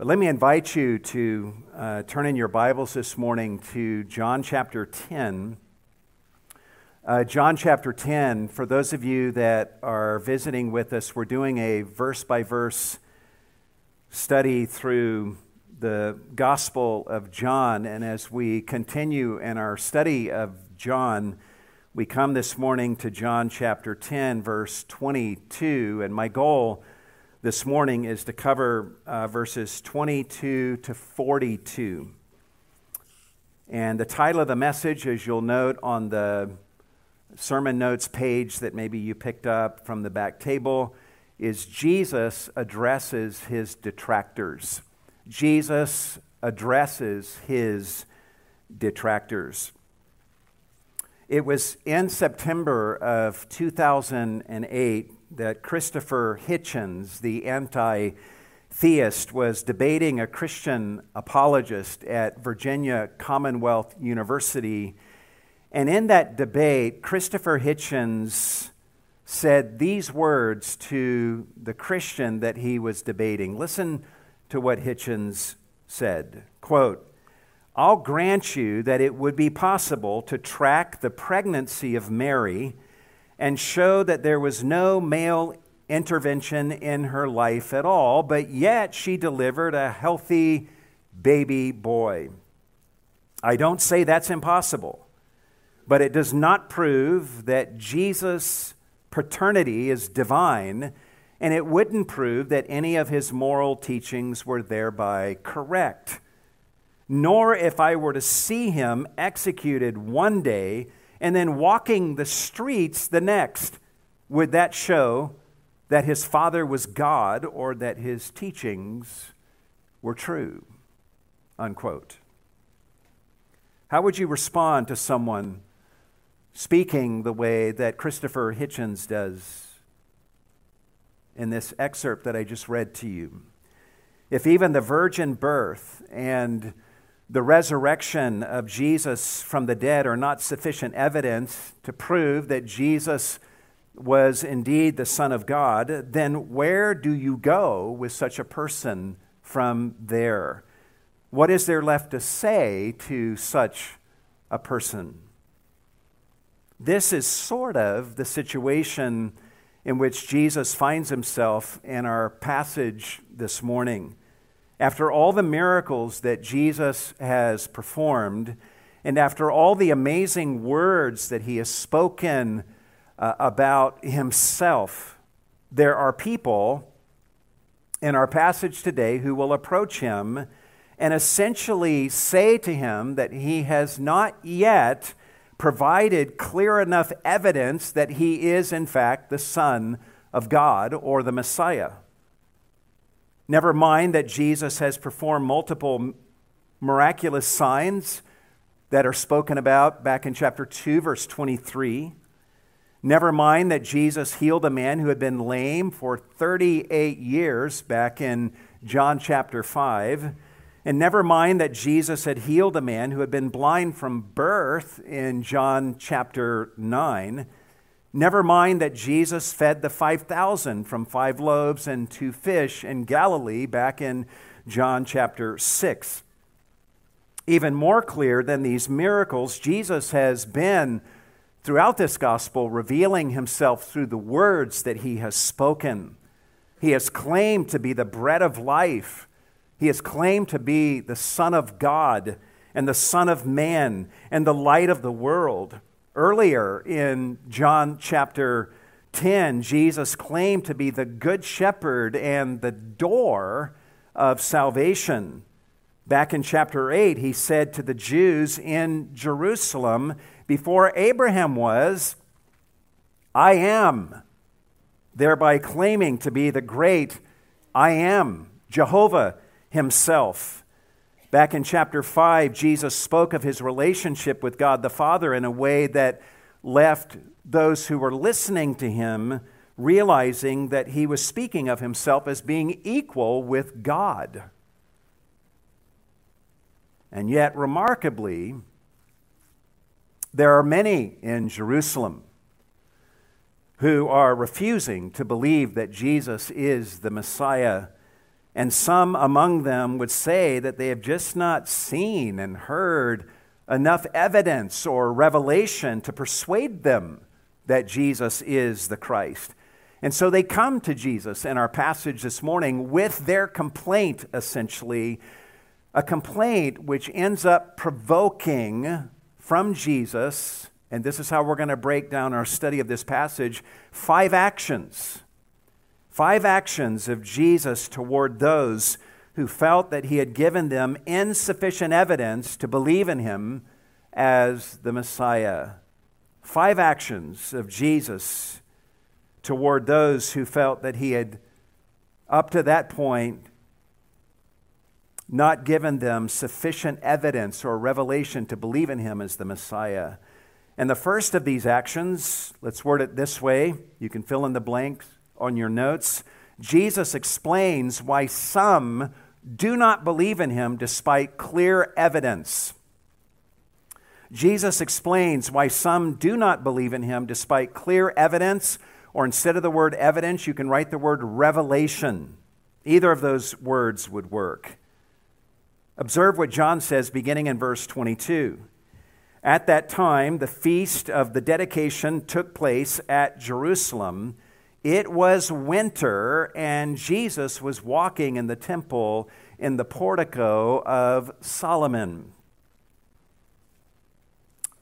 But let me invite you to uh, turn in your Bibles this morning to John chapter 10. Uh, John chapter 10, for those of you that are visiting with us, we're doing a verse by verse study through the Gospel of John. And as we continue in our study of John, we come this morning to John chapter 10, verse 22. And my goal this morning is to cover uh, verses 22 to 42. And the title of the message, as you'll note on the sermon notes page that maybe you picked up from the back table, is Jesus addresses his detractors. Jesus addresses his detractors. It was in September of 2008 that Christopher Hitchens, the anti theist, was debating a Christian apologist at Virginia Commonwealth University. And in that debate, Christopher Hitchens said these words to the Christian that he was debating. Listen to what Hitchens said. Quote, I'll grant you that it would be possible to track the pregnancy of Mary and show that there was no male intervention in her life at all, but yet she delivered a healthy baby boy. I don't say that's impossible, but it does not prove that Jesus' paternity is divine, and it wouldn't prove that any of his moral teachings were thereby correct. Nor if I were to see him executed one day and then walking the streets the next. Would that show that his father was God or that his teachings were true? Unquote. How would you respond to someone speaking the way that Christopher Hitchens does in this excerpt that I just read to you? If even the virgin birth and the resurrection of Jesus from the dead are not sufficient evidence to prove that Jesus was indeed the Son of God, then where do you go with such a person from there? What is there left to say to such a person? This is sort of the situation in which Jesus finds himself in our passage this morning. After all the miracles that Jesus has performed, and after all the amazing words that he has spoken uh, about himself, there are people in our passage today who will approach him and essentially say to him that he has not yet provided clear enough evidence that he is, in fact, the Son of God or the Messiah. Never mind that Jesus has performed multiple miraculous signs that are spoken about back in chapter 2, verse 23. Never mind that Jesus healed a man who had been lame for 38 years back in John chapter 5. And never mind that Jesus had healed a man who had been blind from birth in John chapter 9. Never mind that Jesus fed the 5,000 from five loaves and two fish in Galilee back in John chapter 6. Even more clear than these miracles, Jesus has been throughout this gospel revealing himself through the words that he has spoken. He has claimed to be the bread of life, he has claimed to be the Son of God and the Son of Man and the light of the world. Earlier in John chapter 10, Jesus claimed to be the good shepherd and the door of salvation. Back in chapter 8, he said to the Jews in Jerusalem, Before Abraham was, I am, thereby claiming to be the great I am, Jehovah himself. Back in chapter 5, Jesus spoke of his relationship with God the Father in a way that left those who were listening to him realizing that he was speaking of himself as being equal with God. And yet, remarkably, there are many in Jerusalem who are refusing to believe that Jesus is the Messiah And some among them would say that they have just not seen and heard enough evidence or revelation to persuade them that Jesus is the Christ. And so they come to Jesus in our passage this morning with their complaint, essentially, a complaint which ends up provoking from Jesus, and this is how we're going to break down our study of this passage five actions. Five actions of Jesus toward those who felt that he had given them insufficient evidence to believe in him as the Messiah. Five actions of Jesus toward those who felt that he had, up to that point, not given them sufficient evidence or revelation to believe in him as the Messiah. And the first of these actions, let's word it this way, you can fill in the blanks on your notes. Jesus explains why some do not believe in him despite clear evidence. Jesus explains why some do not believe in him despite clear evidence or instead of the word evidence, you can write the word revelation. Either of those words would work. Observe what John says beginning in verse 22. At that time, the feast of the dedication took place at Jerusalem. It was winter, and Jesus was walking in the temple in the portico of Solomon.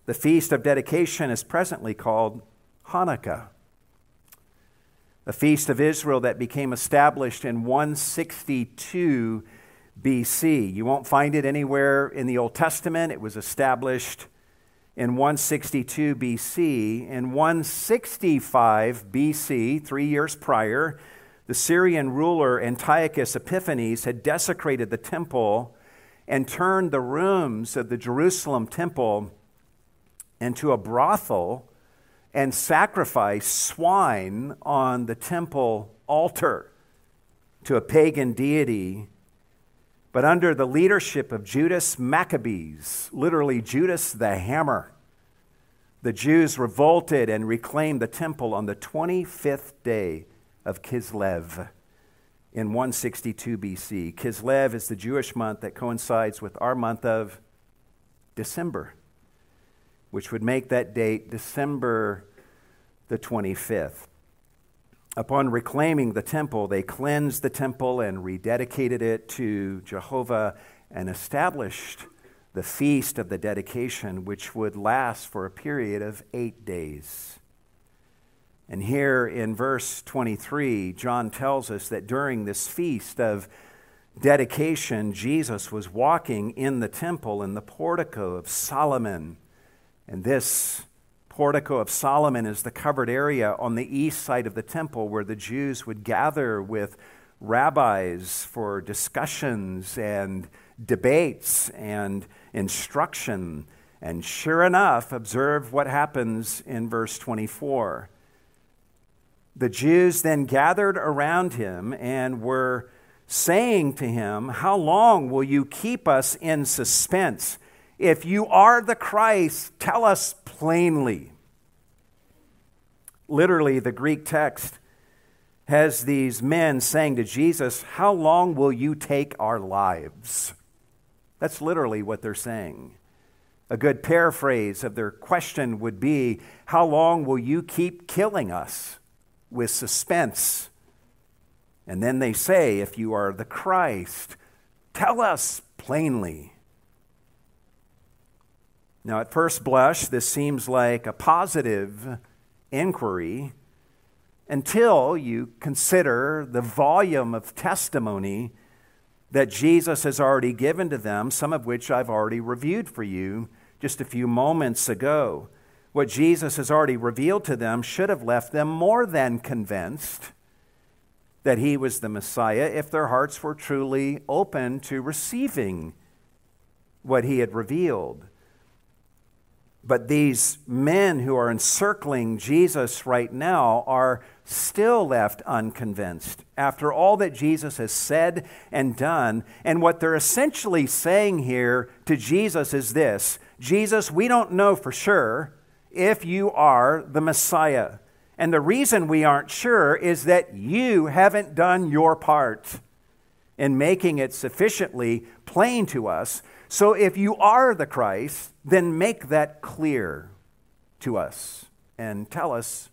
The feast of dedication is presently called Hanukkah a feast of Israel that became established in 162 BC. You won't find it anywhere in the Old Testament. It was established in 162 BC. In 165 BC, three years prior, the Syrian ruler Antiochus Epiphanes had desecrated the temple and turned the rooms of the Jerusalem temple into a brothel and sacrificed swine on the temple altar to a pagan deity. But under the leadership of Judas Maccabeus, literally Judas the hammer, the Jews revolted and reclaimed the temple on the 25th day of Kislev in 162 BC. Kislev is the Jewish month that coincides with our month of December which would make that date December the 25th. Upon reclaiming the temple, they cleansed the temple and rededicated it to Jehovah and established the feast of the dedication, which would last for a period of eight days. And here in verse 23, John tells us that during this feast of dedication, Jesus was walking in the temple in the portico of Solomon and this portico of Solomon is the covered area on the east side of the temple where the Jews would gather with rabbis for discussions and debates and instruction. And sure enough, observe what happens in verse 24. The Jews then gathered around him and were saying to him, How long will you keep us in suspense? If you are the Christ, tell us plainly. Literally, the Greek text has these men saying to Jesus, How long will you take our lives? That's literally what they're saying. A good paraphrase of their question would be, How long will you keep killing us with suspense? And then they say, If you are the Christ, tell us plainly. Now, at first blush, this seems like a positive inquiry until you consider the volume of testimony that Jesus has already given to them, some of which I've already reviewed for you just a few moments ago. What Jesus has already revealed to them should have left them more than convinced that he was the Messiah if their hearts were truly open to receiving what he had revealed. But these men who are encircling Jesus right now are still left unconvinced after all that Jesus has said and done. And what they're essentially saying here to Jesus is this Jesus, we don't know for sure if you are the Messiah. And the reason we aren't sure is that you haven't done your part. in making it sufficiently plain to us. So if you are the Christ, then make that clear to us and tell us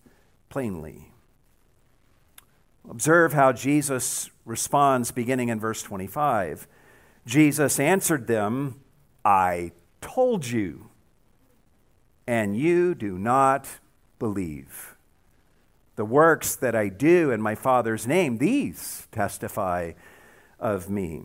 plainly. Observe how Jesus responds beginning in verse 25. Jesus answered them, I told you, and you do not believe. The works that I do in my Father's name, these testify of me.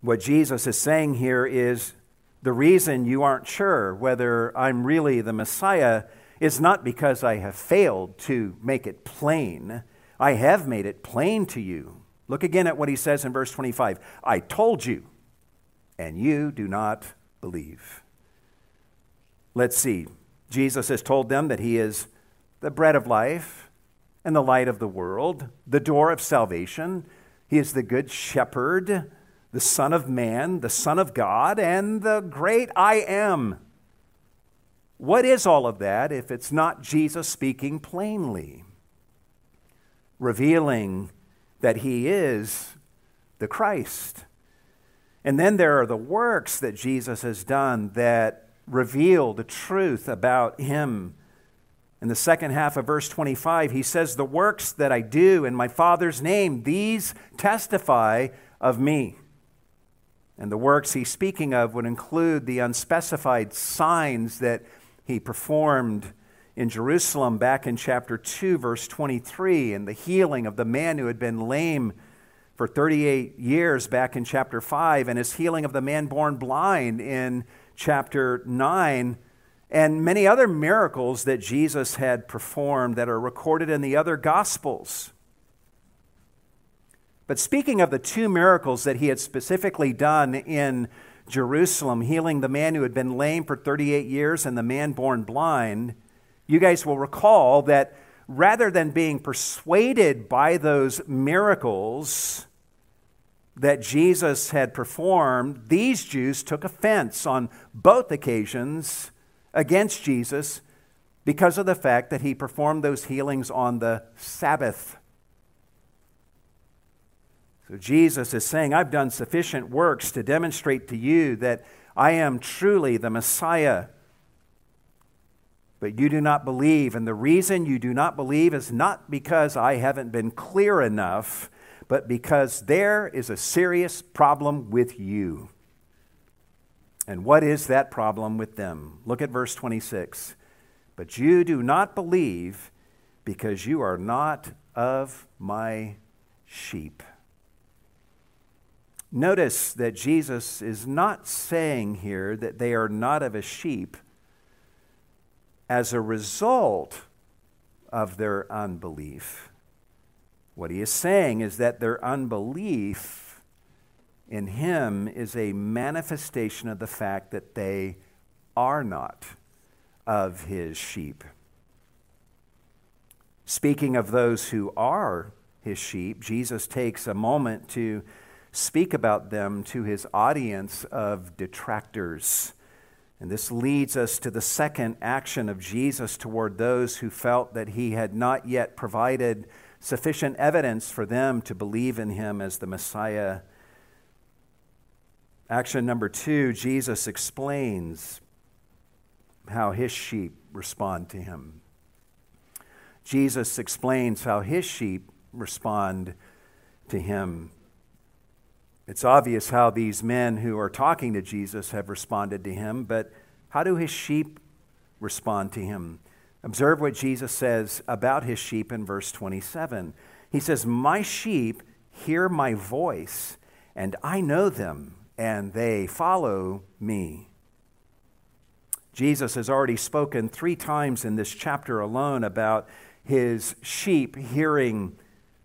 What Jesus is saying here is the reason you aren't sure whether I'm really the Messiah is not because I have failed to make it plain. I have made it plain to you. Look again at what he says in verse 25 I told you, and you do not believe. Let's see. Jesus has told them that he is the bread of life and the light of the world, the door of salvation. He is the good shepherd, the Son of Man, the Son of God, and the great I am. What is all of that if it's not Jesus speaking plainly, revealing that he is the Christ? And then there are the works that Jesus has done that reveal the truth about him. In the second half of verse 25, he says, The works that I do in my Father's name, these testify of me. And the works he's speaking of would include the unspecified signs that he performed in Jerusalem back in chapter 2, verse 23, and the healing of the man who had been lame for 38 years back in chapter 5, and his healing of the man born blind in chapter 9, and many other miracles that Jesus had performed that are recorded in the other Gospels. But speaking of the two miracles that he had specifically done in Jerusalem, healing the man who had been lame for 38 years and the man born blind, you guys will recall that rather than being persuaded by those miracles, that Jesus had performed, these Jews took offense on both occasions against Jesus because of the fact that he performed those healings on the Sabbath. So Jesus is saying, I've done sufficient works to demonstrate to you that I am truly the Messiah. But you do not believe. And the reason you do not believe is not because I haven't been clear enough but because there is a serious problem with you. And what is that problem with them? Look at verse 26. But you do not believe because you are not of my sheep. Notice that Jesus is not saying here that they are not of a sheep as a result of their unbelief. What he is saying is that their unbelief in him is a manifestation of the fact that they are not of his sheep. Speaking of those who are his sheep, Jesus takes a moment to speak about them to his audience of detractors. And this leads us to the second action of Jesus toward those who felt that he had not yet provided sufficient evidence for them to believe in him as the Messiah. Action number two Jesus explains how his sheep respond to him. Jesus explains how his sheep respond to him. It's obvious how these men who are talking to Jesus have responded to him, but how do his sheep respond to him? Observe what Jesus says about his sheep in verse 27. He says, My sheep hear my voice, and I know them, and they follow me. Jesus has already spoken three times in this chapter alone about his sheep hearing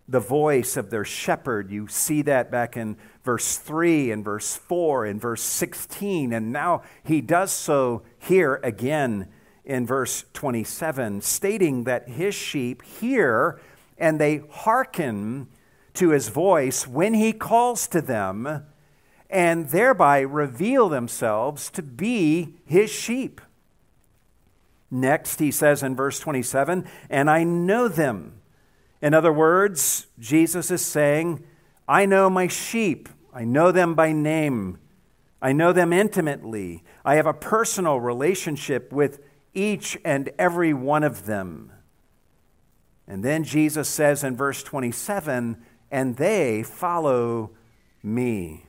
the voice of their shepherd. You see that back in verse 3 and verse 4 and verse 16, and now he does so here again in verse 27, stating that his sheep hear and they hearken to his voice when he calls to them and thereby reveal themselves to be his sheep. Next, he says in verse 27, and I know them. In other words, Jesus is saying, I know my sheep, I know them by name, I know them intimately. I have a personal relationship with each and every one of them. And then Jesus says in verse 27 and they follow me.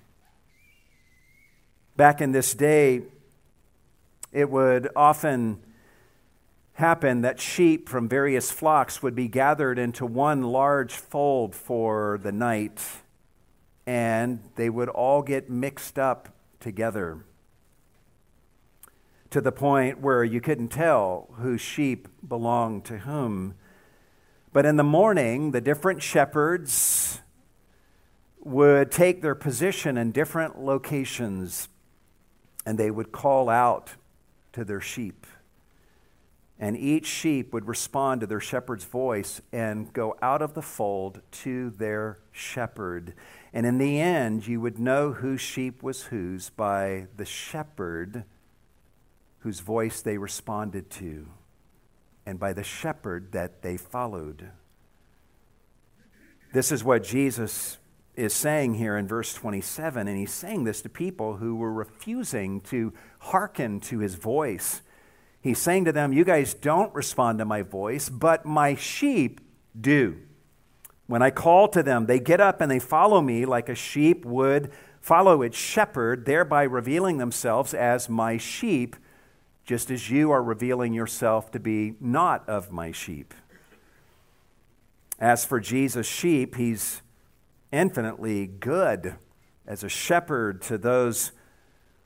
Back in this day, it would often happen that sheep from various flocks would be gathered into one large fold for the night, and they would all get mixed up together to the point where you couldn't tell whose sheep belonged to whom. But in the morning, the different shepherds would take their position in different locations and they would call out to their sheep. And each sheep would respond to their shepherd's voice and go out of the fold to their shepherd. And in the end, you would know whose sheep was whose by the shepherd whose voice they responded to and by the shepherd that they followed. This is what Jesus is saying here in verse 27, and he's saying this to people who were refusing to hearken to his voice. He's saying to them, You guys don't respond to my voice, but my sheep do. When I call to them, they get up and they follow me like a sheep would follow its shepherd, thereby revealing themselves as my sheep, just as you are revealing yourself to be not of my sheep. As for Jesus' sheep, he's infinitely good as a shepherd to those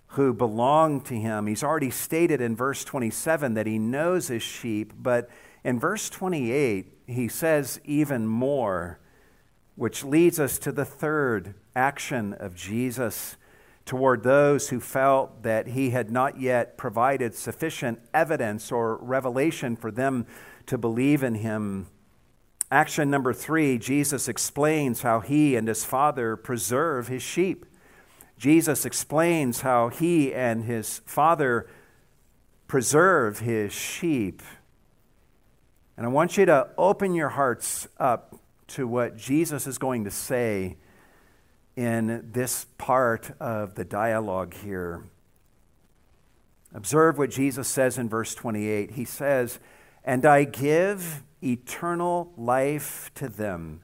who belong to him. He's already stated in verse 27 that he knows his sheep, but in verse 28, he says even more, which leads us to the third action of Jesus toward those who felt that he had not yet provided sufficient evidence or revelation for them to believe in him. Action number three Jesus explains how he and his father preserve his sheep. Jesus explains how he and his father preserve his sheep. And I want you to open your hearts up to what Jesus is going to say in this part of the dialogue here. Observe what Jesus says in verse 28. He says, And I give eternal life to them,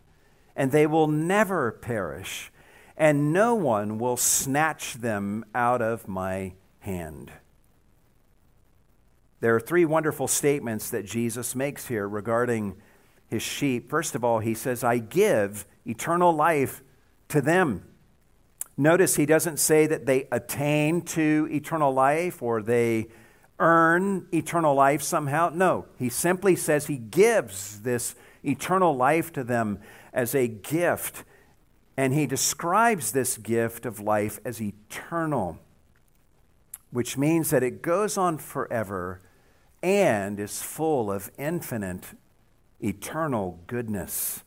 and they will never perish, and no one will snatch them out of my hand. There are three wonderful statements that Jesus makes here regarding his sheep. First of all, he says, I give eternal life to them. Notice he doesn't say that they attain to eternal life or they earn eternal life somehow. No, he simply says he gives this eternal life to them as a gift. And he describes this gift of life as eternal, which means that it goes on forever and is full of infinite, eternal goodness.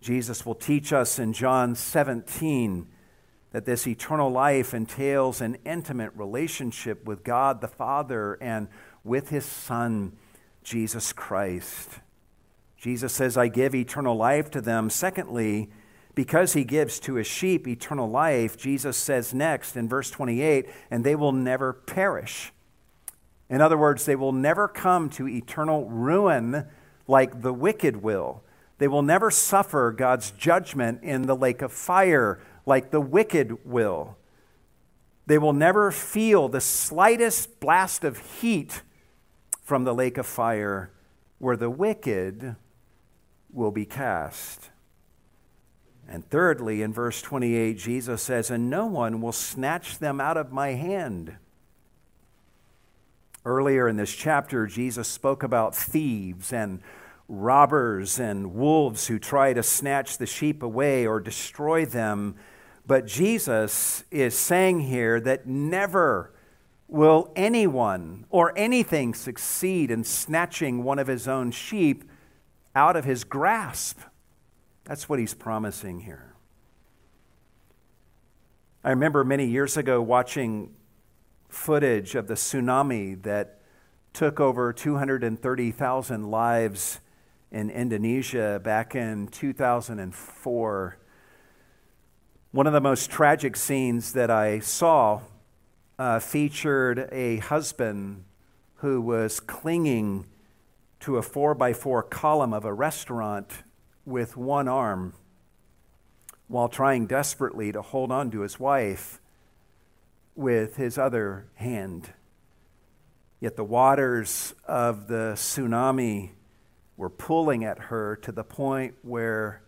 Jesus will teach us in John 17 that this eternal life entails an intimate relationship with God the Father and with his Son, Jesus Christ. Jesus says, I give eternal life to them. Secondly, because he gives to his sheep eternal life, Jesus says next in verse 28, and they will never perish. In other words, they will never come to eternal ruin like the wicked will. They will never suffer God's judgment in the lake of fire like the wicked will. They will never feel the slightest blast of heat from the lake of fire where the wicked will be cast. And thirdly, in verse 28, Jesus says, And no one will snatch them out of my hand. Earlier in this chapter, Jesus spoke about thieves and robbers and wolves who try to snatch the sheep away or destroy them but Jesus is saying here that never will anyone or anything succeed in snatching one of his own sheep out of his grasp. That's what he's promising here. I remember many years ago watching footage of the tsunami that took over 230,000 lives in Indonesia back in 2004. One of the most tragic scenes that I saw uh, featured a husband who was clinging to a four by four column of a restaurant with one arm while trying desperately to hold on to his wife with his other hand. Yet the waters of the tsunami were pulling at her to the point where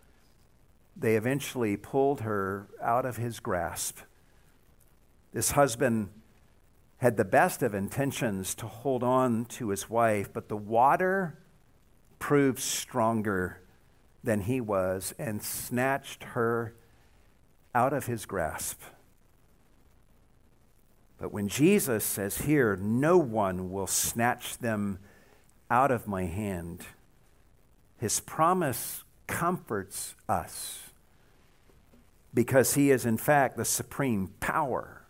they eventually pulled her out of his grasp. This husband had the best of intentions to hold on to his wife, but the water proved stronger than he was and snatched her out of his grasp. But when Jesus says here, no one will snatch them out of my hand, his promise comforts us because he is, in fact, the supreme power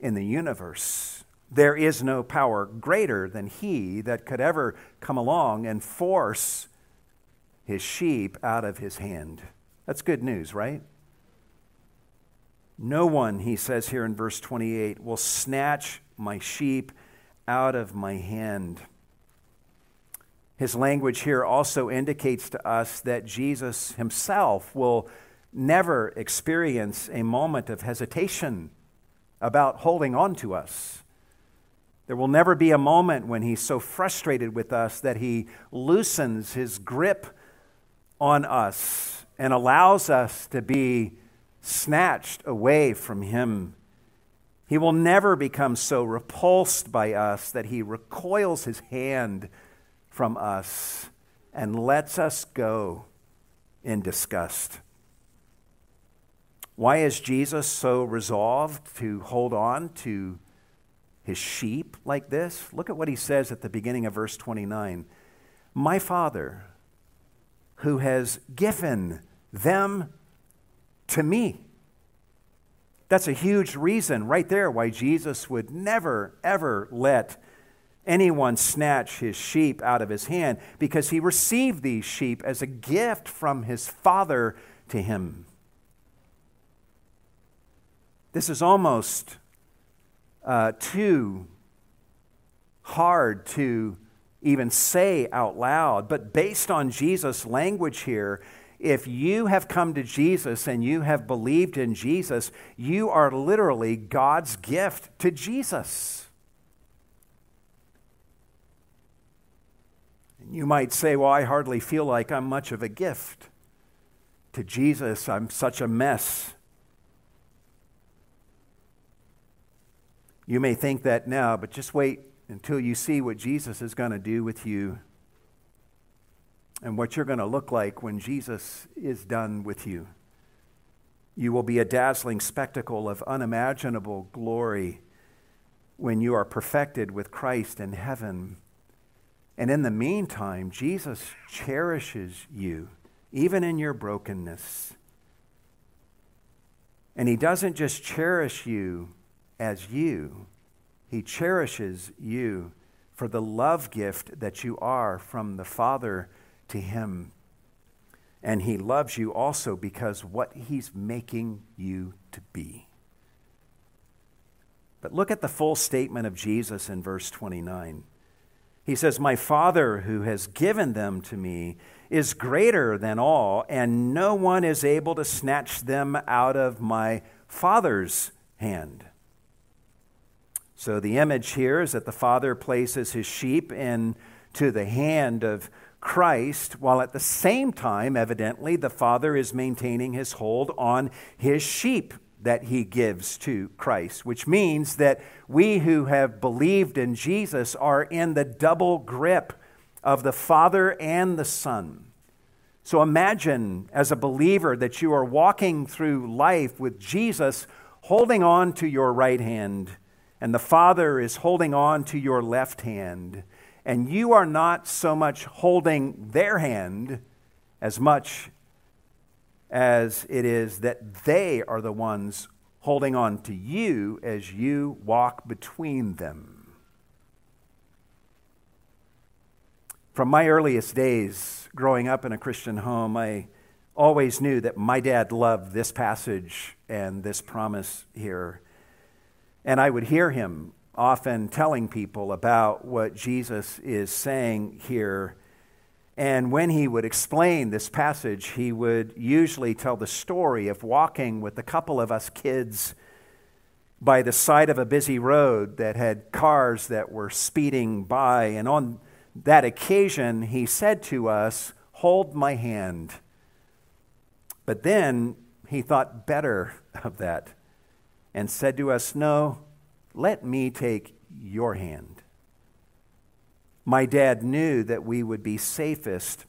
in the universe. There is no power greater than he that could ever come along and force his sheep out of his hand. That's good news, right? No one, he says here in verse 28, will snatch my sheep out of my hand. His language here also indicates to us that Jesus himself will never experience a moment of hesitation about holding on to us. There will never be a moment when he's so frustrated with us that he loosens his grip on us and allows us to be snatched away from him. He will never become so repulsed by us that he recoils his hand from us and lets us go in disgust. Why is Jesus so resolved to hold on to his sheep like this? Look at what he says at the beginning of verse 29. My Father, who has given them to me. That's a huge reason right there why Jesus would never, ever let anyone snatch his sheep out of his hand because he received these sheep as a gift from his Father to him. This is almost uh, too hard to even say out loud, but based on Jesus' language here, if you have come to Jesus and you have believed in Jesus, you are literally God's gift to Jesus. And You might say, Well, I hardly feel like I'm much of a gift to Jesus. I'm such a mess. You may think that now, but just wait until you see what Jesus is going to do with you and what you're going to look like when Jesus is done with you. You will be a dazzling spectacle of unimaginable glory when you are perfected with Christ in heaven. And in the meantime, Jesus cherishes you, even in your brokenness. And He doesn't just cherish you as you, He cherishes you for the love gift that you are from the Father to Him. And He loves you also because what He's making you to be. But look at the full statement of Jesus in verse 29. He says, My Father who has given them to me is greater than all, and no one is able to snatch them out of my Father's hand. So the image here is that the Father places his sheep into the hand of Christ, while at the same time, evidently, the Father is maintaining his hold on his sheep that he gives to Christ, which means that we who have believed in Jesus are in the double grip of the Father and the Son. So imagine as a believer that you are walking through life with Jesus holding on to your right hand, and the Father is holding on to your left hand and you are not so much holding their hand as much as it is that they are the ones holding on to you as you walk between them. From my earliest days growing up in a Christian home, I always knew that my dad loved this passage and this promise here. And I would hear him often telling people about what Jesus is saying here. And when he would explain this passage, he would usually tell the story of walking with a couple of us kids by the side of a busy road that had cars that were speeding by. And on that occasion, he said to us, Hold my hand. But then he thought better of that and said to us, No, let me take your hand. My dad knew that we would be safest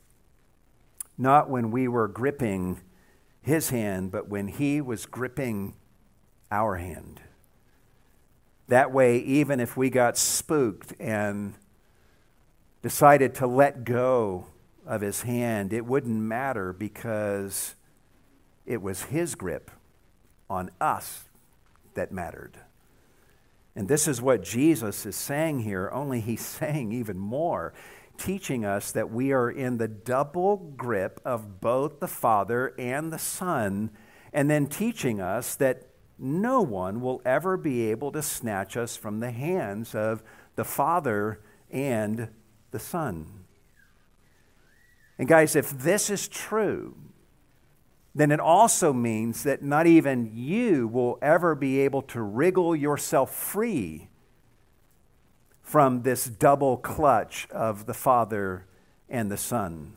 not when we were gripping his hand, but when he was gripping our hand. That way, even if we got spooked and decided to let go of his hand, it wouldn't matter because it was his grip on us that mattered. And this is what Jesus is saying here, only he's saying even more, teaching us that we are in the double grip of both the Father and the Son, and then teaching us that no one will ever be able to snatch us from the hands of the Father and the Son. And, guys, if this is true, then it also means that not even you will ever be able to wriggle yourself free from this double clutch of the Father and the Son,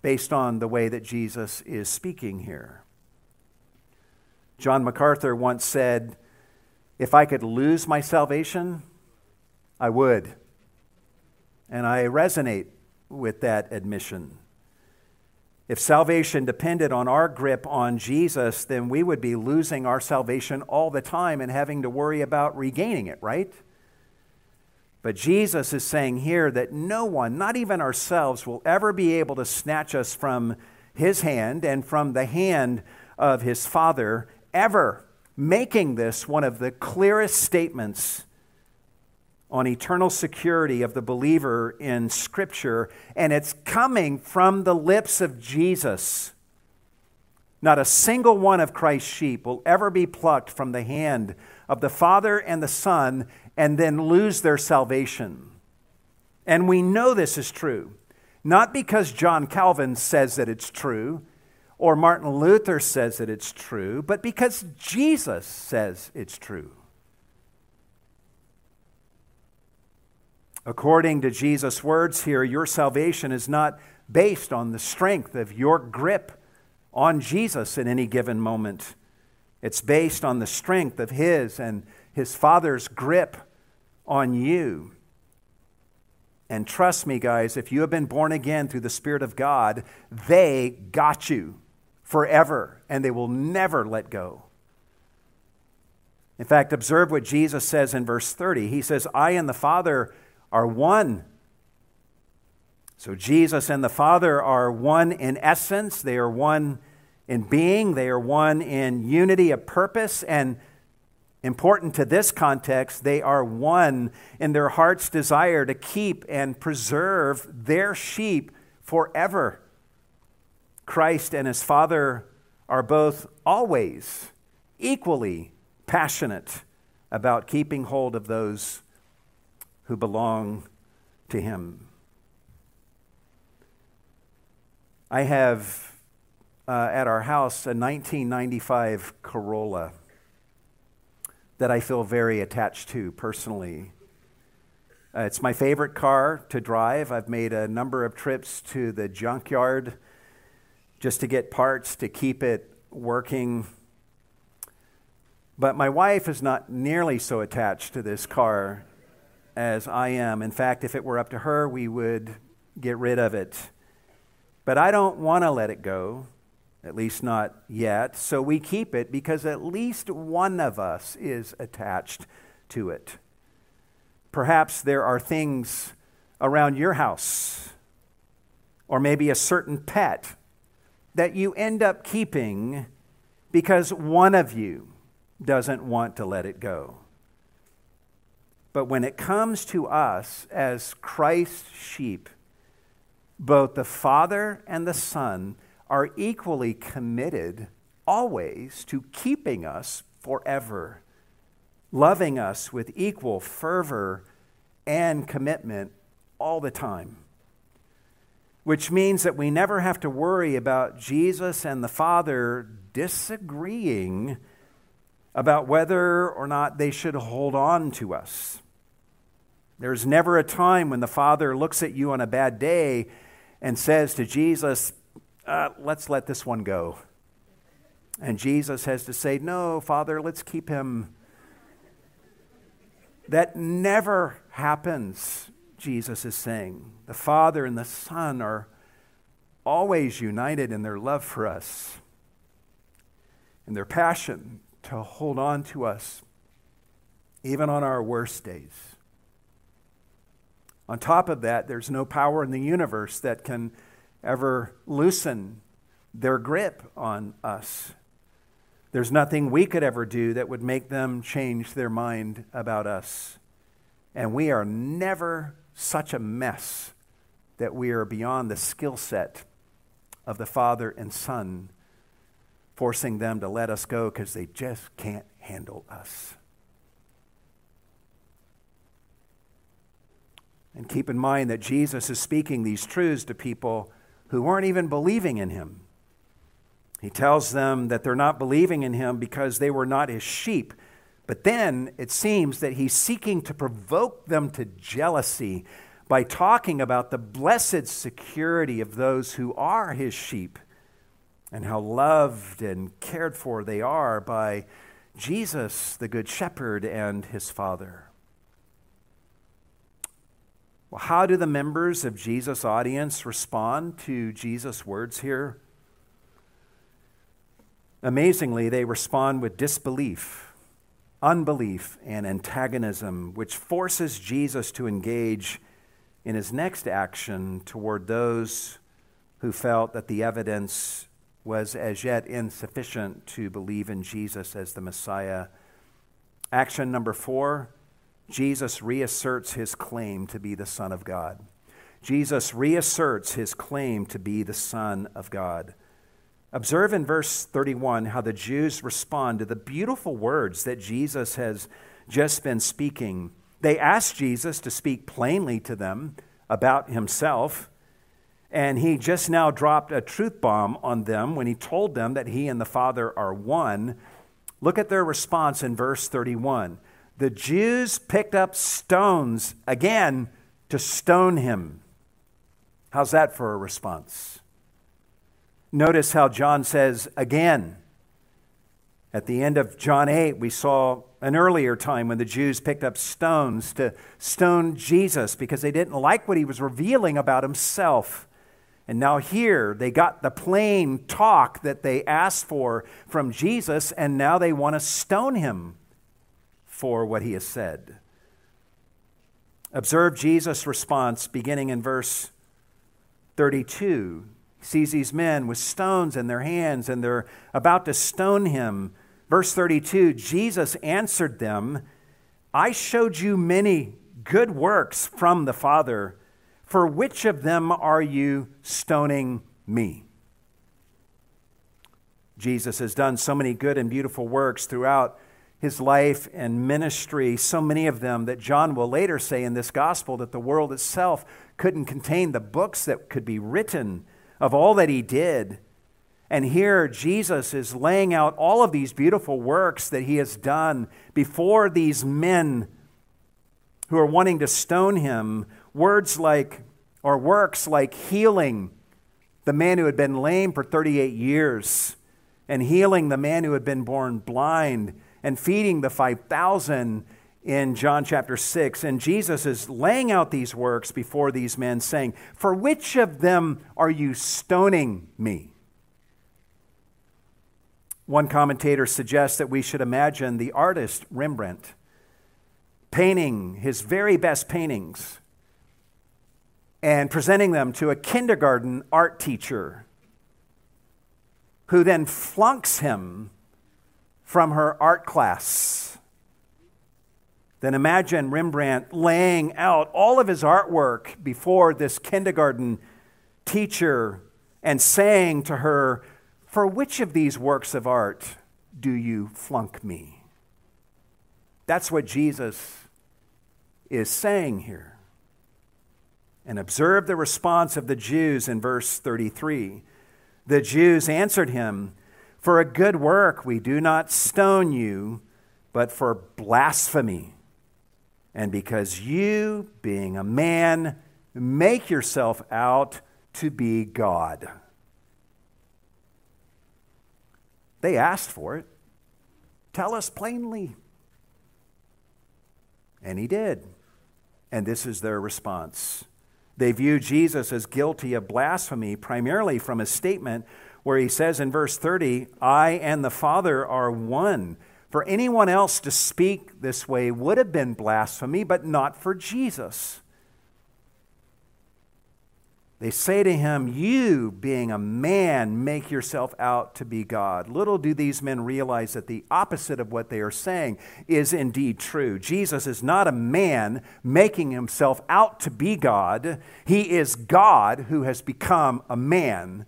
based on the way that Jesus is speaking here. John MacArthur once said, If I could lose my salvation, I would. And I resonate with that admission. If salvation depended on our grip on Jesus, then we would be losing our salvation all the time and having to worry about regaining it, right? But Jesus is saying here that no one, not even ourselves, will ever be able to snatch us from his hand and from the hand of his Father, ever, making this one of the clearest statements on eternal security of the believer in Scripture, and it's coming from the lips of Jesus. Not a single one of Christ's sheep will ever be plucked from the hand of the Father and the Son and then lose their salvation. And we know this is true, not because John Calvin says that it's true or Martin Luther says that it's true, but because Jesus says it's true. According to Jesus' words here, your salvation is not based on the strength of your grip on Jesus in any given moment. It's based on the strength of His and His Father's grip on you. And trust me, guys, if you have been born again through the Spirit of God, they got you forever and they will never let go. In fact, observe what Jesus says in verse 30. He says, I and the Father are one. So Jesus and the Father are one in essence, they are one in being, they are one in unity of purpose, and important to this context, they are one in their heart's desire to keep and preserve their sheep forever. Christ and his Father are both always equally passionate about keeping hold of those who belong to Him. I have uh, at our house a 1995 Corolla that I feel very attached to personally. Uh, it's my favorite car to drive. I've made a number of trips to the junkyard just to get parts to keep it working. But my wife is not nearly so attached to this car as I am. In fact, if it were up to her, we would get rid of it. But I don't want to let it go, at least not yet. So we keep it because at least one of us is attached to it. Perhaps there are things around your house, or maybe a certain pet that you end up keeping because one of you doesn't want to let it go. But when it comes to us as Christ's sheep, both the Father and the Son are equally committed always to keeping us forever, loving us with equal fervor and commitment all the time. Which means that we never have to worry about Jesus and the Father disagreeing about whether or not they should hold on to us. There's never a time when the Father looks at you on a bad day and says to Jesus, uh, Let's let this one go. And Jesus has to say, No, Father, let's keep him. That never happens, Jesus is saying. The Father and the Son are always united in their love for us and their passion to hold on to us, even on our worst days. On top of that, there's no power in the universe that can ever loosen their grip on us. There's nothing we could ever do that would make them change their mind about us. And we are never such a mess that we are beyond the skill set of the Father and Son, forcing them to let us go because they just can't handle us. And keep in mind that Jesus is speaking these truths to people who weren't even believing in him. He tells them that they're not believing in him because they were not his sheep. But then it seems that he's seeking to provoke them to jealousy by talking about the blessed security of those who are his sheep and how loved and cared for they are by Jesus, the Good Shepherd, and his Father. Well, how do the members of Jesus' audience respond to Jesus' words here? Amazingly, they respond with disbelief, unbelief, and antagonism, which forces Jesus to engage in his next action toward those who felt that the evidence was as yet insufficient to believe in Jesus as the Messiah. Action number four Jesus reasserts his claim to be the Son of God. Jesus reasserts his claim to be the Son of God. Observe in verse 31 how the Jews respond to the beautiful words that Jesus has just been speaking. They ask Jesus to speak plainly to them about himself, and he just now dropped a truth bomb on them when he told them that he and the Father are one. Look at their response in verse 31 the Jews picked up stones again to stone him. How's that for a response? Notice how John says again. At the end of John 8, we saw an earlier time when the Jews picked up stones to stone Jesus because they didn't like what he was revealing about himself. And now, here, they got the plain talk that they asked for from Jesus, and now they want to stone him for what he has said. Observe Jesus' response beginning in verse 32. He sees these men with stones in their hands and they're about to stone him. Verse 32 Jesus answered them, I showed you many good works from the Father. For which of them are you stoning me? Jesus has done so many good and beautiful works throughout his life and ministry, so many of them that John will later say in this gospel that the world itself couldn't contain the books that could be written of all that he did. And here Jesus is laying out all of these beautiful works that he has done before these men who are wanting to stone him. Words like, or works like healing the man who had been lame for 38 years, and healing the man who had been born blind, and feeding the 5,000 in John chapter 6. And Jesus is laying out these works before these men, saying, For which of them are you stoning me? One commentator suggests that we should imagine the artist Rembrandt painting his very best paintings and presenting them to a kindergarten art teacher who then flunks him from her art class. Then imagine Rembrandt laying out all of his artwork before this kindergarten teacher and saying to her, For which of these works of art do you flunk me? That's what Jesus is saying here. And observe the response of the Jews in verse 33. The Jews answered him, For a good work we do not stone you, but for blasphemy. And because you, being a man, make yourself out to be God. They asked for it. Tell us plainly. And he did. And this is their response. They view Jesus as guilty of blasphemy primarily from a statement where he says in verse 30, I and the Father are one. For anyone else to speak this way would have been blasphemy, but not for Jesus. They say to him, You, being a man, make yourself out to be God. Little do these men realize that the opposite of what they are saying is indeed true. Jesus is not a man making himself out to be God, he is God who has become a man.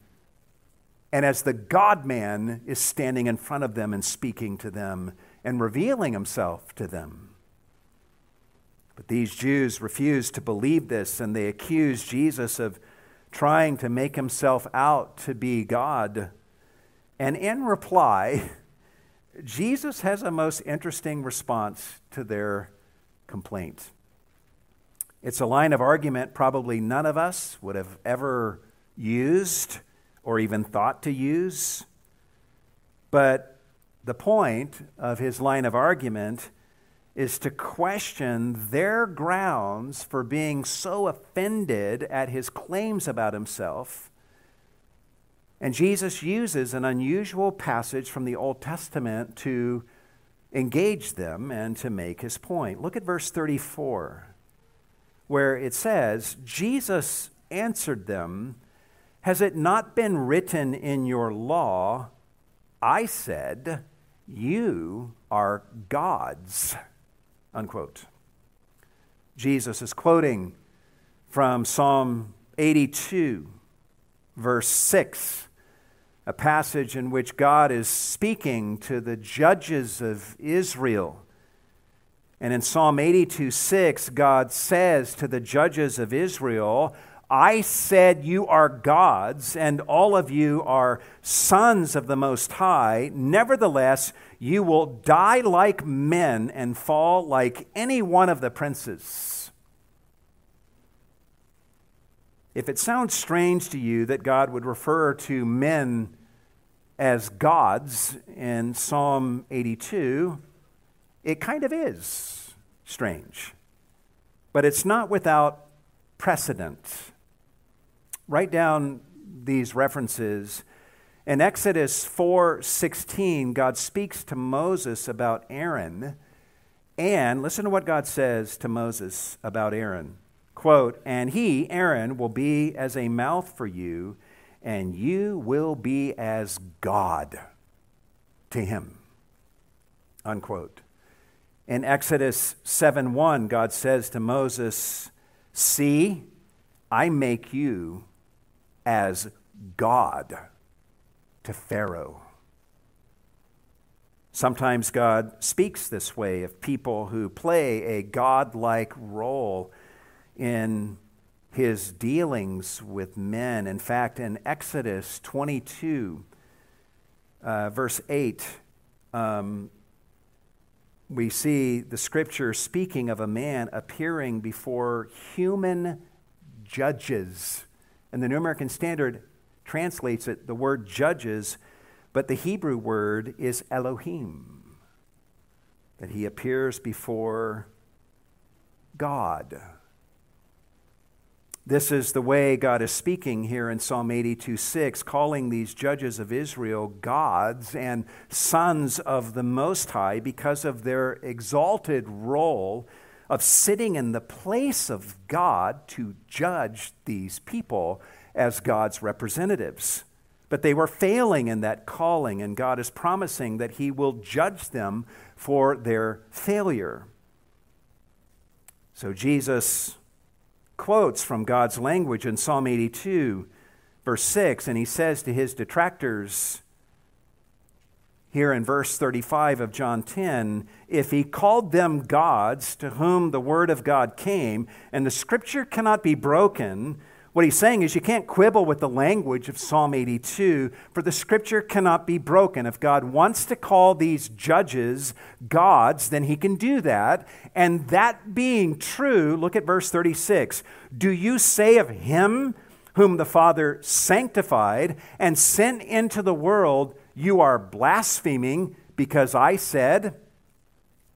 And as the God man is standing in front of them and speaking to them and revealing himself to them. But these Jews refuse to believe this and they accuse Jesus of trying to make himself out to be God. And in reply, Jesus has a most interesting response to their complaint. It's a line of argument probably none of us would have ever used or even thought to use. But the point of his line of argument is to question their grounds for being so offended at his claims about himself. And Jesus uses an unusual passage from the Old Testament to engage them and to make his point. Look at verse 34, where it says, Jesus answered them, Has it not been written in your law, I said, You are gods? Unquote. Jesus is quoting from Psalm 82, verse 6, a passage in which God is speaking to the judges of Israel. And in Psalm 82, 6, God says to the judges of Israel, I said you are gods, and all of you are sons of the Most High. Nevertheless, you will die like men and fall like any one of the princes. If it sounds strange to you that God would refer to men as gods in Psalm 82, it kind of is strange. But it's not without precedent. Write down these references. In Exodus 4:16, God speaks to Moses about Aaron, and listen to what God says to Moses about Aaron. Quote, "And he, Aaron, will be as a mouth for you, and you will be as God to him." Unquote. In Exodus 7:1, God says to Moses, "See, I make you as God to Pharaoh. Sometimes God speaks this way of people who play a godlike role in his dealings with men. In fact, in Exodus 22, uh, verse 8, um, we see the scripture speaking of a man appearing before human judges. And the New American Standard translates it, the word judges, but the Hebrew word is Elohim, that he appears before God. This is the way God is speaking here in Psalm 82 6, calling these judges of Israel gods and sons of the Most High because of their exalted role of sitting in the place of God to judge these people as God's representatives. But they were failing in that calling, and God is promising that He will judge them for their failure. So Jesus quotes from God's language in Psalm 82 verse 6, and he says to his detractors, here in verse 35 of John 10, if he called them gods to whom the word of God came, and the scripture cannot be broken, what he's saying is you can't quibble with the language of Psalm 82, for the scripture cannot be broken. If God wants to call these judges gods, then he can do that. And that being true, look at verse 36. Do you say of him whom the Father sanctified and sent into the world, you are blaspheming because I said,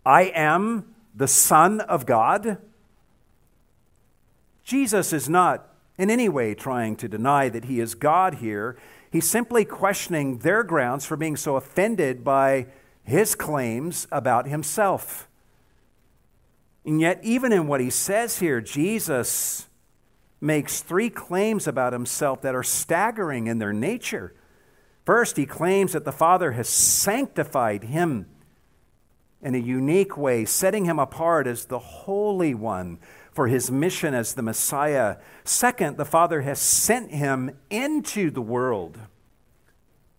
I am the Son of God? Jesus is not in any way trying to deny that he is God here. He's simply questioning their grounds for being so offended by his claims about himself. And yet, even in what he says here, Jesus makes three claims about himself that are staggering in their nature. First, he claims that the Father has sanctified him in a unique way, setting him apart as the Holy One for his mission as the Messiah. Second, the Father has sent him into the world,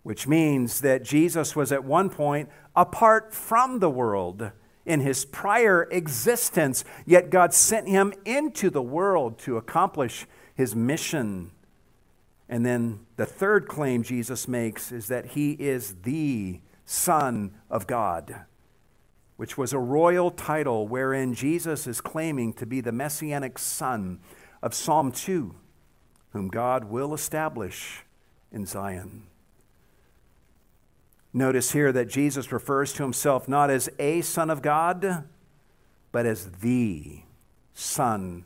which means that Jesus was at one point apart from the world in his prior existence, yet God sent him into the world to accomplish his mission. And then the third claim Jesus makes is that he is the Son of God which was a royal title wherein Jesus is claiming to be the messianic son of Psalm 2, whom God will establish in Zion. Notice here that Jesus refers to himself not as a son of God, but as the Son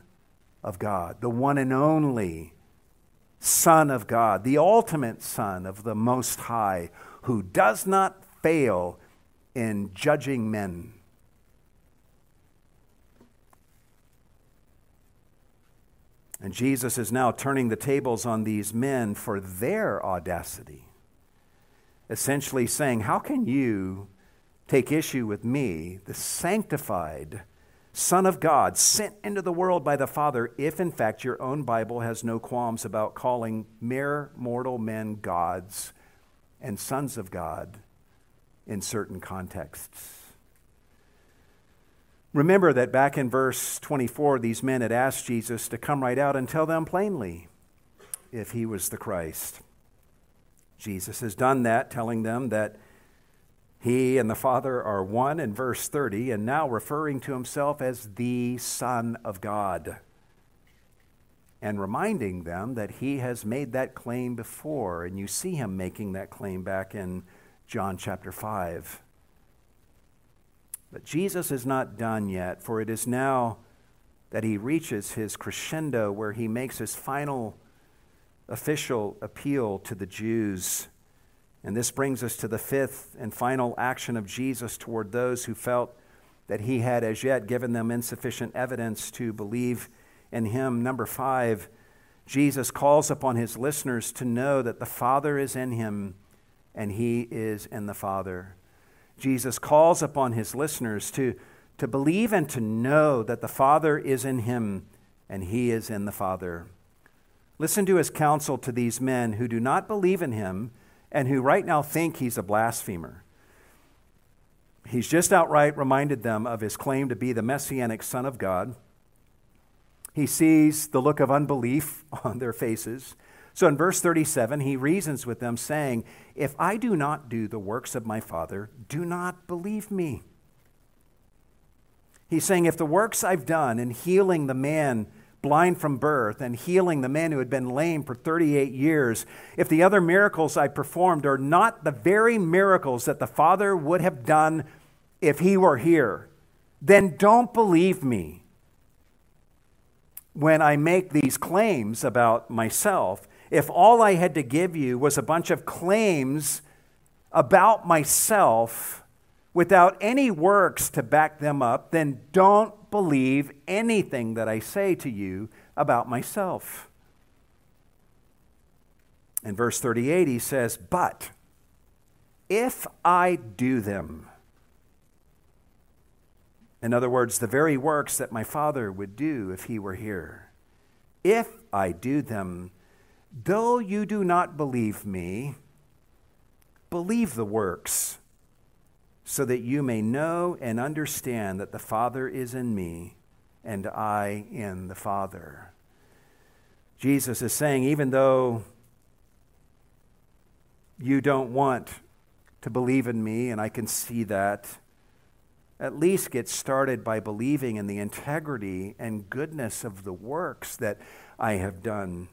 of God, the one and only Son of God, the ultimate Son of the Most High, who does not fail in judging men. And Jesus is now turning the tables on these men for their audacity, essentially saying, How can you take issue with me, the sanctified Son of God, sent into the world by the Father, if in fact your own Bible has no qualms about calling mere mortal men gods and sons of God in certain contexts. Remember that back in verse 24, these men had asked Jesus to come right out and tell them plainly if he was the Christ. Jesus has done that, telling them that he and the Father are one in verse 30, and now referring to himself as the Son of God, and reminding them that he has made that claim before, and you see him making that claim back in John chapter 5. But Jesus is not done yet, for it is now that he reaches his crescendo where he makes his final official appeal to the Jews. And this brings us to the fifth and final action of Jesus toward those who felt that he had as yet given them insufficient evidence to believe in him. Number five, Jesus calls upon his listeners to know that the Father is in him and he is in the Father. Jesus calls upon his listeners to, to believe and to know that the Father is in him and he is in the Father. Listen to his counsel to these men who do not believe in him and who right now think he's a blasphemer. He's just outright reminded them of his claim to be the messianic Son of God. He sees the look of unbelief on their faces. So in verse 37, he reasons with them, saying, If I do not do the works of my Father, do not believe me. He's saying, If the works I've done in healing the man blind from birth and healing the man who had been lame for 38 years, if the other miracles I performed are not the very miracles that the Father would have done if he were here, then don't believe me when I make these claims about myself. If all I had to give you was a bunch of claims about myself without any works to back them up, then don't believe anything that I say to you about myself. In verse 38, he says, But if I do them, in other words, the very works that my Father would do if he were here, if I do them, Though you do not believe me, believe the works, so that you may know and understand that the Father is in me and I in the Father. Jesus is saying, even though you don't want to believe in me, and I can see that, at least get started by believing in the integrity and goodness of the works that I have done.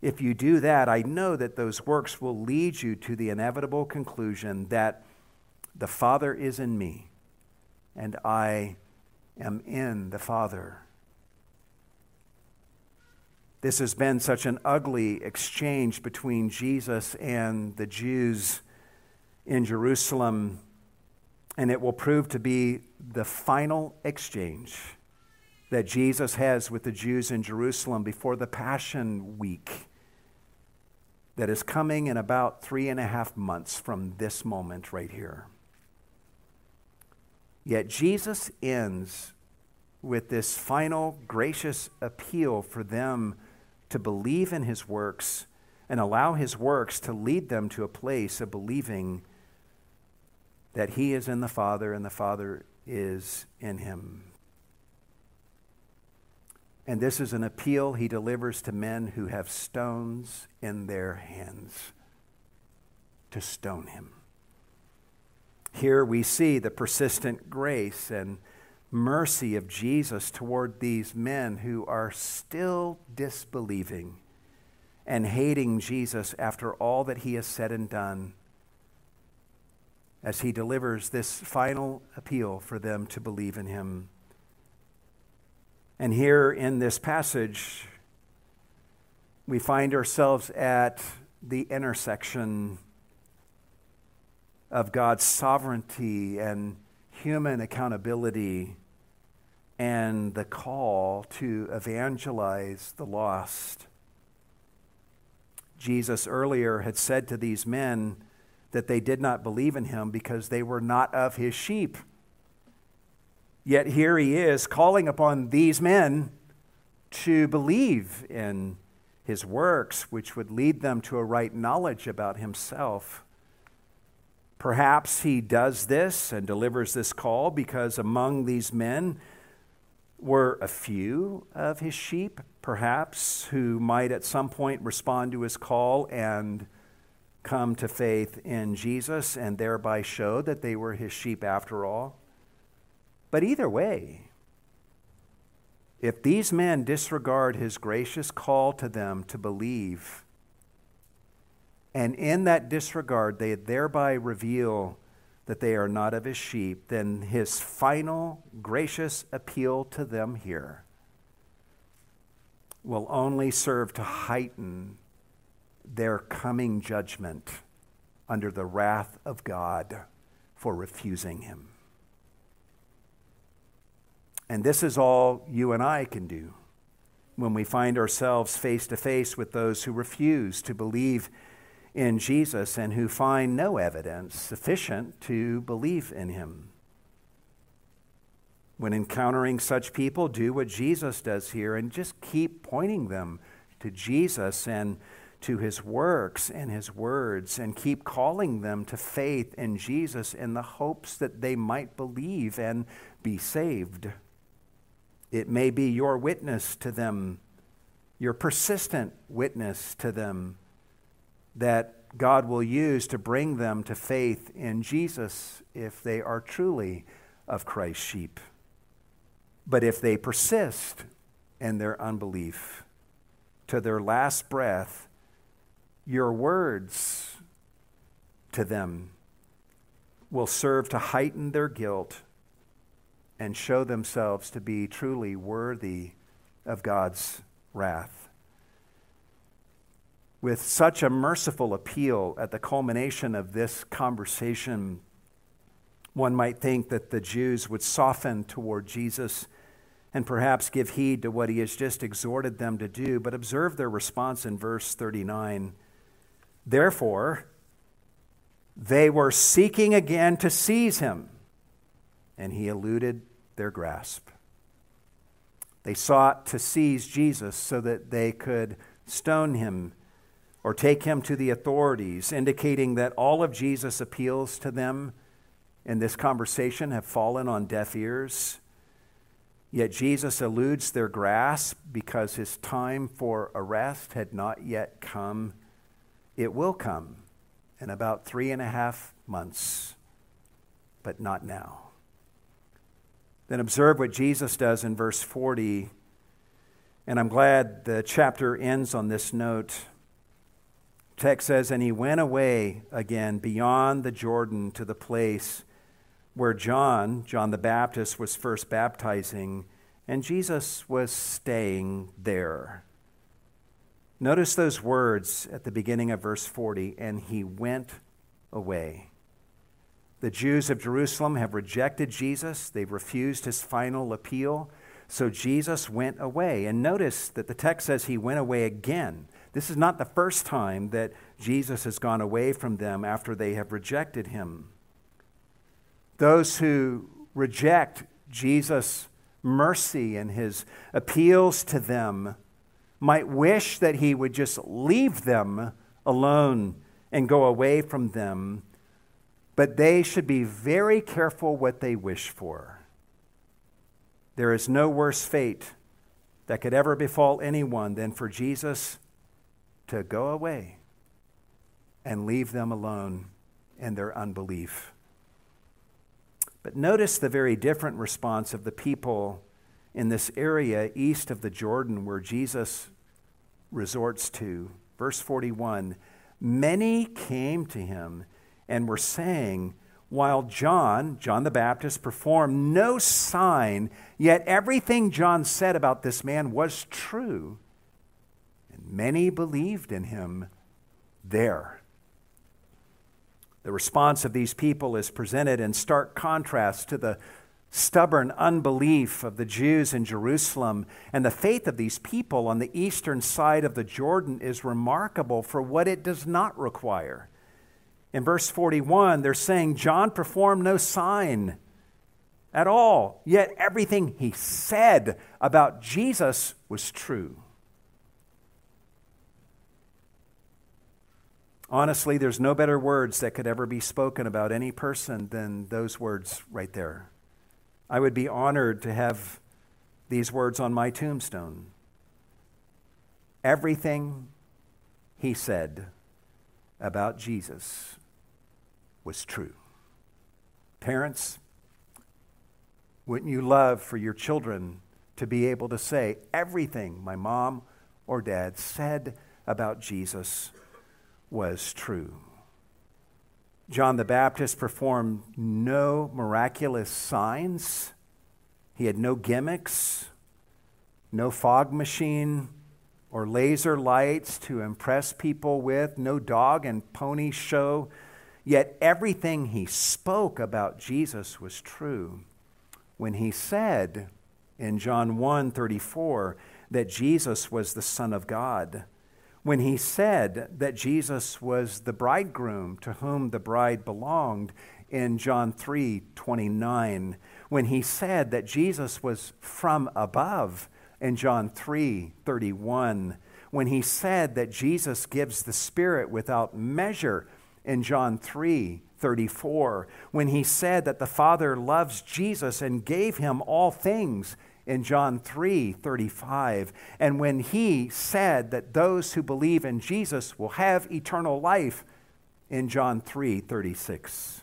If you do that, I know that those works will lead you to the inevitable conclusion that the Father is in me and I am in the Father. This has been such an ugly exchange between Jesus and the Jews in Jerusalem, and it will prove to be the final exchange that Jesus has with the Jews in Jerusalem before the Passion Week that is coming in about three and a half months from this moment right here. Yet Jesus ends with this final gracious appeal for them to believe in his works and allow his works to lead them to a place of believing that he is in the Father and the Father is in him. And this is an appeal he delivers to men who have stones in their hands to stone him. Here we see the persistent grace and mercy of Jesus toward these men who are still disbelieving and hating Jesus after all that he has said and done as he delivers this final appeal for them to believe in him. And here in this passage, we find ourselves at the intersection of God's sovereignty and human accountability and the call to evangelize the lost. Jesus earlier had said to these men that they did not believe in him because they were not of his sheep. Yet here he is calling upon these men to believe in his works, which would lead them to a right knowledge about himself. Perhaps he does this and delivers this call because among these men, were a few of his sheep, perhaps, who might at some point respond to his call and come to faith in Jesus and thereby show that they were his sheep after all. But either way, if these men disregard his gracious call to them to believe, and in that disregard they thereby reveal that they are not of his sheep, then his final gracious appeal to them here will only serve to heighten their coming judgment under the wrath of God for refusing him. And this is all you and I can do when we find ourselves face to face with those who refuse to believe in Jesus and who find no evidence sufficient to believe in him. When encountering such people, do what Jesus does here and just keep pointing them to Jesus and to his works and his words and keep calling them to faith in Jesus in the hopes that they might believe and be saved. It may be your witness to them, your persistent witness to them that God will use to bring them to faith in Jesus if they are truly of Christ's sheep. But if they persist in their unbelief to their last breath, your words to them will serve to heighten their guilt and show themselves to be truly worthy of God's wrath with such a merciful appeal at the culmination of this conversation, one might think that the Jews would soften toward Jesus and perhaps give heed to what he has just exhorted them to do. But observe their response in verse 39. Therefore, they were seeking again to seize him, and he eluded their grasp. They sought to seize Jesus so that they could stone him or take him to the authorities, indicating that all of Jesus' appeals to them in this conversation have fallen on deaf ears. Yet Jesus eludes their grasp because his time for arrest had not yet come. It will come in about three and a half months, but not now. Then observe what Jesus does in verse 40. And I'm glad the chapter ends on this note. Text says, And he went away again beyond the Jordan to the place where John, John the Baptist, was first baptizing, and Jesus was staying there. Notice those words at the beginning of verse 40 and he went away. The Jews of Jerusalem have rejected Jesus, they've refused his final appeal. So Jesus went away. And notice that the text says he went away again. This is not the first time that Jesus has gone away from them after they have rejected him. Those who reject Jesus' mercy and his appeals to them might wish that he would just leave them alone and go away from them, but they should be very careful what they wish for. There is no worse fate that could ever befall anyone than for Jesus to go away and leave them alone in their unbelief. But notice the very different response of the people in this area east of the Jordan where Jesus resorts to. Verse 41 Many came to him and were saying, while John, John the Baptist, performed no sign, yet everything John said about this man was true. Many believed in him there. The response of these people is presented in stark contrast to the stubborn unbelief of the Jews in Jerusalem. And the faith of these people on the eastern side of the Jordan is remarkable for what it does not require. In verse 41, they're saying John performed no sign at all, yet everything he said about Jesus was true. Honestly, there's no better words that could ever be spoken about any person than those words right there. I would be honored to have these words on my tombstone. Everything he said about Jesus was true. Parents, wouldn't you love for your children to be able to say everything my mom or dad said about Jesus was true. John the Baptist performed no miraculous signs. He had no gimmicks, no fog machine or laser lights to impress people with, no dog and pony show. Yet everything he spoke about Jesus was true. When he said in John 1 34 that Jesus was the Son of God, when he said that Jesus was the bridegroom to whom the bride belonged in John 3 29, when he said that Jesus was from above in John 3 31, when he said that Jesus gives the Spirit without measure in John 3 34, when he said that the Father loves Jesus and gave him all things in John 3 35. And when he said that those who believe in Jesus will have eternal life in John 3 36.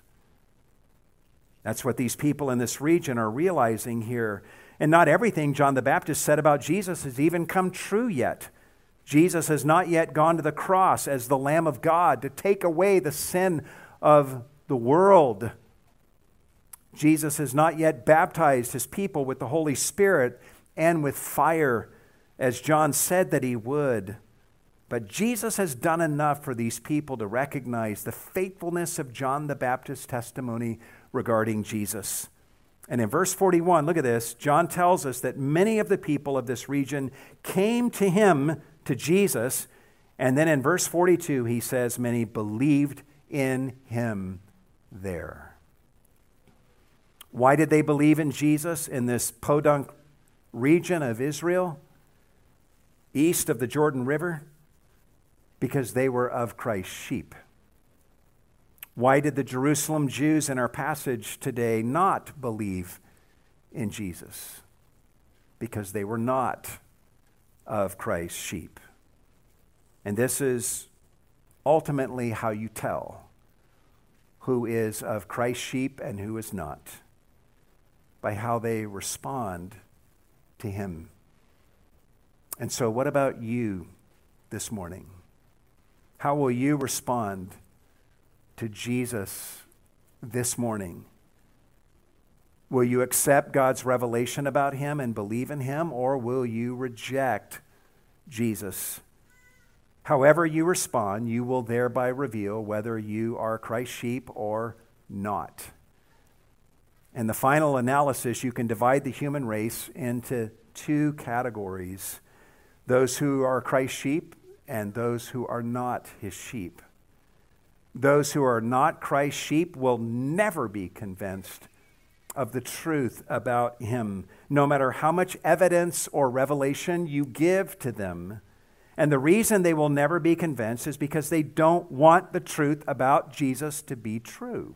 That's what these people in this region are realizing here. And not everything John the Baptist said about Jesus has even come true yet. Jesus has not yet gone to the cross as the Lamb of God to take away the sin of the world. Jesus has not yet baptized his people with the Holy Spirit and with fire, as John said that he would. But Jesus has done enough for these people to recognize the faithfulness of John the Baptist's testimony regarding Jesus. And in verse 41, look at this. John tells us that many of the people of this region came to him, to Jesus. And then in verse 42, he says, Many believed in him there. Why did they believe in Jesus in this podunk region of Israel, east of the Jordan River? Because they were of Christ's sheep. Why did the Jerusalem Jews in our passage today not believe in Jesus? Because they were not of Christ's sheep. And this is ultimately how you tell who is of Christ's sheep and who is not by how they respond to Him. And so, what about you this morning? How will you respond to Jesus this morning? Will you accept God's revelation about Him and believe in Him, or will you reject Jesus? However, you respond, you will thereby reveal whether you are Christ's sheep or not. And the final analysis, you can divide the human race into two categories those who are Christ's sheep and those who are not his sheep. Those who are not Christ's sheep will never be convinced of the truth about him, no matter how much evidence or revelation you give to them. And the reason they will never be convinced is because they don't want the truth about Jesus to be true.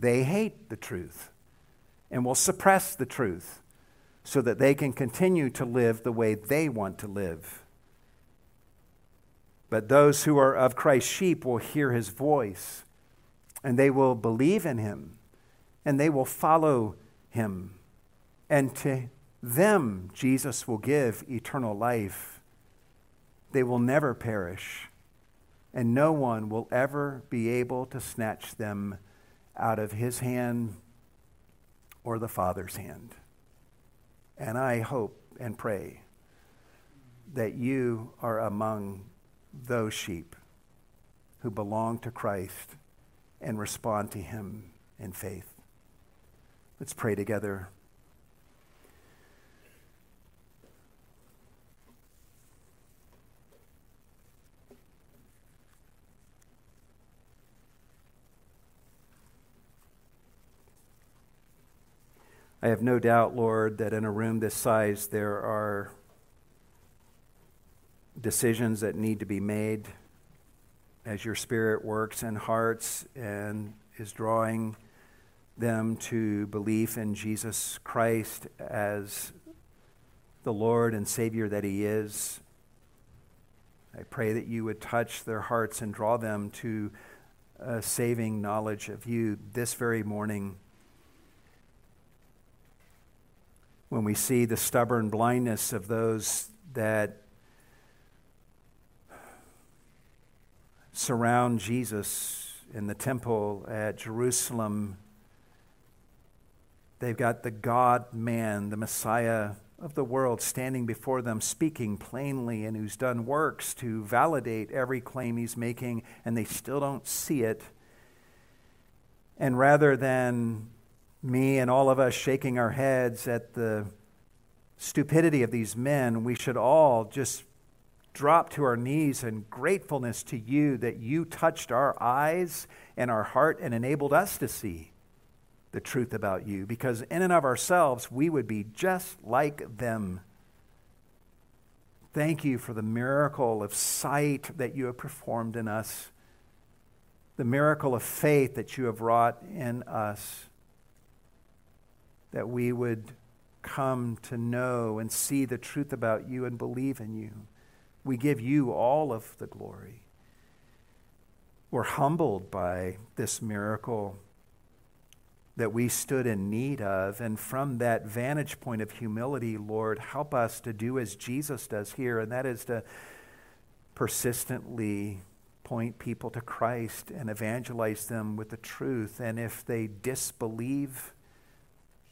They hate the truth and will suppress the truth so that they can continue to live the way they want to live. But those who are of Christ's sheep will hear his voice, and they will believe in him, and they will follow him. And to them, Jesus will give eternal life. They will never perish, and no one will ever be able to snatch them out of his hand or the Father's hand. And I hope and pray that you are among those sheep who belong to Christ and respond to him in faith. Let's pray together. I have no doubt, Lord, that in a room this size there are decisions that need to be made as your Spirit works in hearts and is drawing them to belief in Jesus Christ as the Lord and Savior that He is. I pray that you would touch their hearts and draw them to a saving knowledge of you this very morning. When we see the stubborn blindness of those that surround Jesus in the temple at Jerusalem. They've got the God man, the Messiah of the world, standing before them, speaking plainly, and who's done works to validate every claim he's making, and they still don't see it. And rather than me and all of us shaking our heads at the stupidity of these men, we should all just drop to our knees in gratefulness to you that you touched our eyes and our heart and enabled us to see the truth about you. Because in and of ourselves, we would be just like them. Thank you for the miracle of sight that you have performed in us, the miracle of faith that you have wrought in us that we would come to know and see the truth about you and believe in you. We give you all of the glory. We're humbled by this miracle that we stood in need of. And from that vantage point of humility, Lord, help us to do as Jesus does here, and that is to persistently point people to Christ and evangelize them with the truth. And if they disbelieve,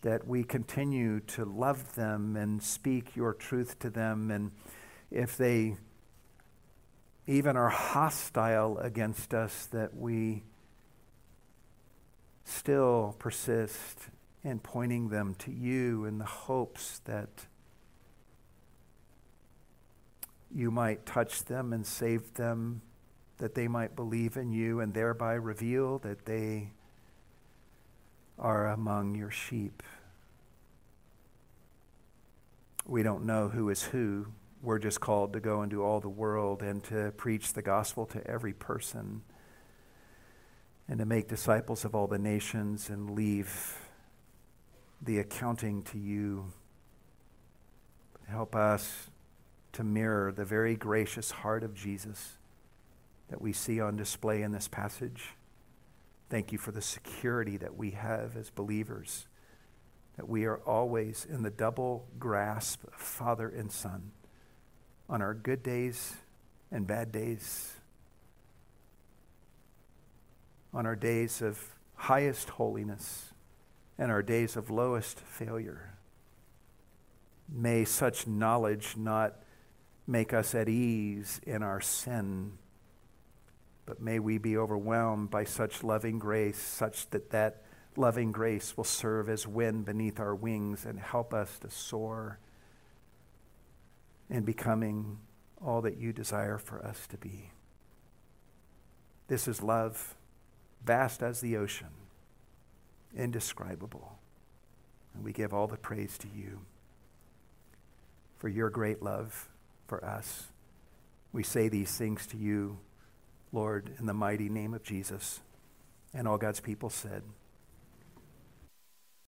that we continue to love them and speak your truth to them. And if they even are hostile against us, that we still persist in pointing them to you in the hopes that you might touch them and save them, that they might believe in you and thereby reveal that they are among your sheep. We don't know who is who, we're just called to go into all the world and to preach the gospel to every person and to make disciples of all the nations and leave the accounting to you. Help us to mirror the very gracious heart of Jesus that we see on display in this passage. Thank you for the security that we have as believers, that we are always in the double grasp of Father and Son on our good days and bad days, on our days of highest holiness and our days of lowest failure. May such knowledge not make us at ease in our sin, but may we be overwhelmed by such loving grace, such that that loving grace will serve as wind beneath our wings and help us to soar in becoming all that you desire for us to be. This is love, vast as the ocean, indescribable. And we give all the praise to you for your great love for us. We say these things to you, Lord, in the mighty name of Jesus. And all God's people said,